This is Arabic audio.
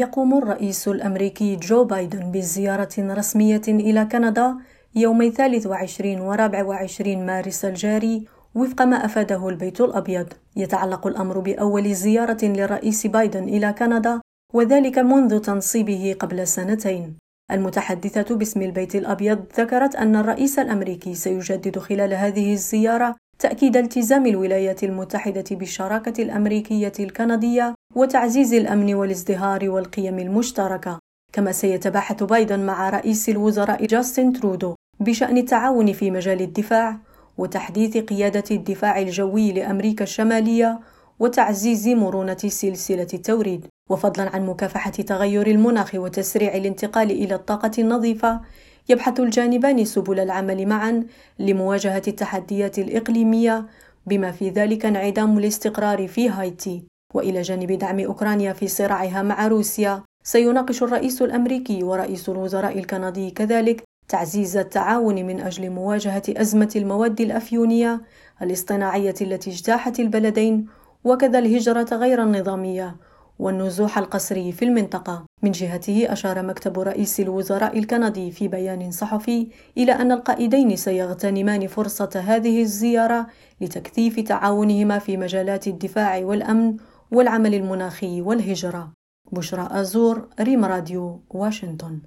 يقوم الرئيس الأمريكي جو بايدن بزيارة رسمية إلى كندا يومي 23 و 24 مارس الجاري وفق ما أفاده البيت الأبيض. يتعلق الأمر بأول زيارة للرئيس بايدن إلى كندا وذلك منذ تنصيبه قبل سنتين. المتحدثة باسم البيت الأبيض ذكرت أن الرئيس الأمريكي سيجدد خلال هذه الزيارة تأكيد التزام الولايات المتحدة بالشراكة الأمريكية الكندية وتعزيز الأمن والازدهار والقيم المشتركة كما سيتباحث بايدن مع رئيس الوزراء جاستن ترودو بشأن التعاون في مجال الدفاع وتحديث قيادة الدفاع الجوي لأمريكا الشمالية وتعزيز مرونة سلسلة التوريد. وفضلا عن مكافحة تغير المناخ وتسريع الانتقال إلى الطاقة النظيفة يبحث الجانبان سبل العمل معا لمواجهة التحديات الإقليمية بما في ذلك انعدام الاستقرار في هايتي. وإلى جانب دعم أوكرانيا في صراعها مع روسيا سيناقش الرئيس الأمريكي ورئيس الوزراء الكندي كذلك تعزيز التعاون من أجل مواجهة أزمة المواد الأفيونية الاصطناعية التي اجتاحت البلدين وكذا الهجرة غير النظامية والنزوح القسري في المنطقة. من جهته أشار مكتب رئيس الوزراء الكندي في بيان صحفي إلى أن القائدين سيغتنمان فرصة هذه الزيارة لتكثيف تعاونهما في مجالات الدفاع والأمن والعمل المناخي والهجرة. بشرى أزور ريم راديو واشنطن